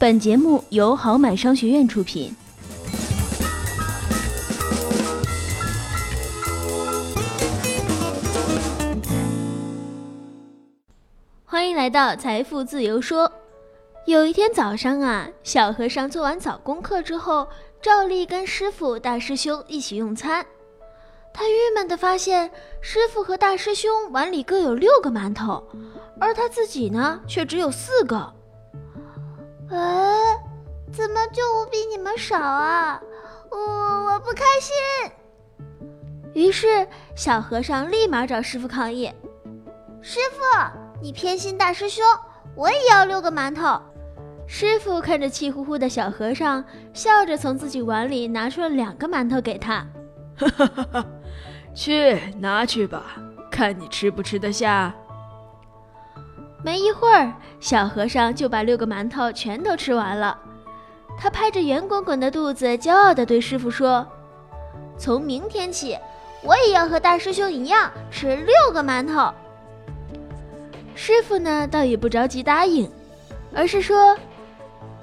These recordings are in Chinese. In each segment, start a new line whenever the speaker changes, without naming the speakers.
本节目由好买商学院出品。欢迎来到财富自由说。有一天早上啊，小和尚做完早功课之后，照例跟师傅、大师兄一起用餐。他郁闷地发现，师傅和大师兄碗里各有六个馒头，而他自己呢，却只有四个。
哎，怎么就我比你们少啊？我我不开心。
于是小和尚立马找师傅抗议：“
师傅，你偏心大师兄，我也要六个馒头。”
师傅看着气呼呼的小和尚，笑着从自己碗里拿出了两个馒头给他：“
哈哈哈哈，去拿去吧，看你吃不吃得下。”
没一会儿，小和尚就把六个馒头全都吃完了。他拍着圆滚滚的肚子，骄傲地对师傅说：“
从明天起，我也要和大师兄一样吃六个馒头。”
师傅呢，倒也不着急答应，而是说：“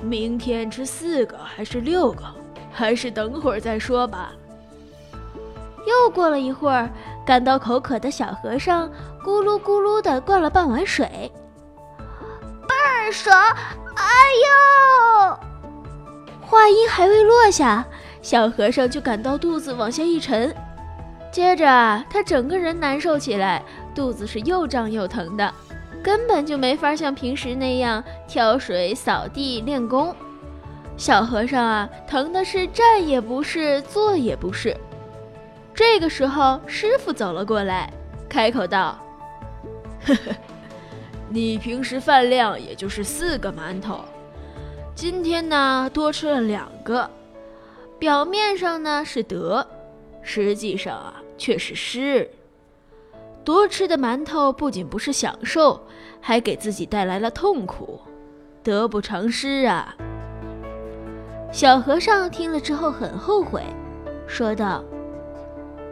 明天吃四个还是六个，还是等会儿再说吧。”
又过了一会儿，感到口渴的小和尚咕噜咕噜地灌了半碗水。
爽！哎呦！
话音还未落下，小和尚就感到肚子往下一沉，接着他整个人难受起来，肚子是又胀又疼的，根本就没法像平时那样挑水、扫地、练功。小和尚啊，疼的是站也不是，坐也不是。这个时候，师傅走了过来，开口道：“
呵呵。”你平时饭量也就是四个馒头，今天呢多吃了两个，表面上呢是得，实际上啊却是失。多吃的馒头不仅不是享受，还给自己带来了痛苦，得不偿失啊！
小和尚听了之后很后悔，说道：“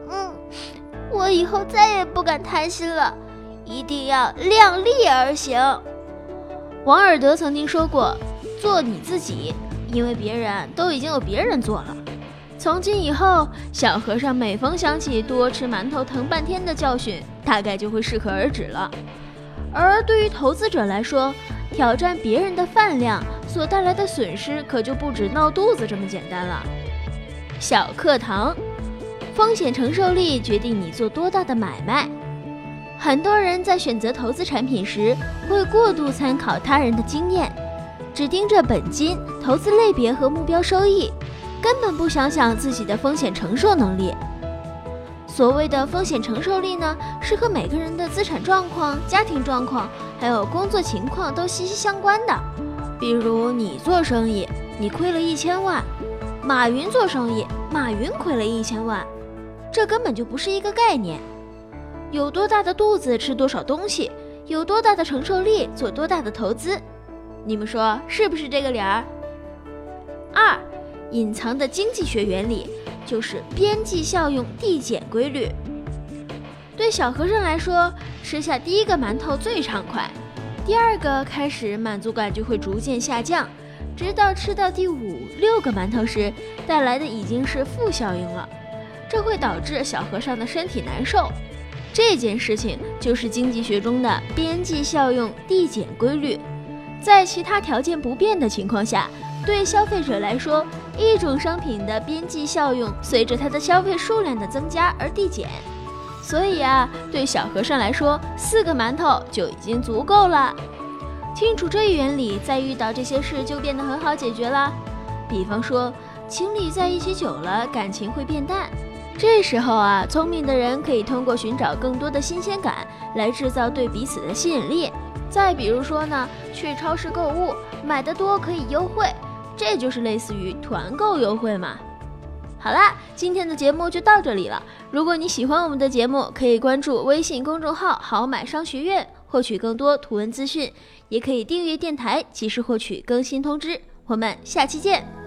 嗯，我以后再也不敢贪心了。”一定要量力而行。
王尔德曾经说过：“做你自己，因为别人都已经有别人做了。”从今以后，小和尚每逢想起多吃馒头疼半天的教训，大概就会适可而止了。而对于投资者来说，挑战别人的饭量所带来的损失，可就不止闹肚子这么简单了。小课堂：风险承受力决定你做多大的买卖。很多人在选择投资产品时，会过度参考他人的经验，只盯着本金、投资类别和目标收益，根本不想想自己的风险承受能力。所谓的风险承受力呢，是和每个人的资产状况、家庭状况，还有工作情况都息息相关的。比如你做生意，你亏了一千万；马云做生意，马云亏了一千万，这根本就不是一个概念。有多大的肚子吃多少东西，有多大的承受力做多大的投资，你们说是不是这个理儿？二，隐藏的经济学原理就是边际效用递减规律。对小和尚来说，吃下第一个馒头最畅快，第二个开始满足感就会逐渐下降，直到吃到第五六个馒头时，带来的已经是负效应了，这会导致小和尚的身体难受。这件事情就是经济学中的边际效用递减规律。在其他条件不变的情况下，对消费者来说，一种商品的边际效用随着它的消费数量的增加而递减。所以啊，对小和尚来说，四个馒头就已经足够了。清楚这一原理，再遇到这些事就变得很好解决了。比方说，情侣在一起久了，感情会变淡。这时候啊，聪明的人可以通过寻找更多的新鲜感来制造对彼此的吸引力。再比如说呢，去超市购物，买的多可以优惠，这就是类似于团购优惠嘛。好啦，今天的节目就到这里了。如果你喜欢我们的节目，可以关注微信公众号“好买商学院”，获取更多图文资讯，也可以订阅电台，及时获取更新通知。我们下期见。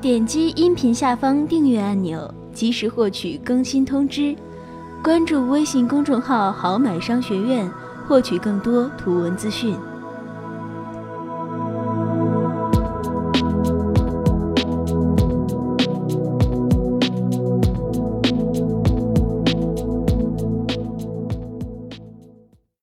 点击音频下方订阅按钮，及时获取更新通知。关注微信公众号“好买商学院”，
获取更多图文资讯。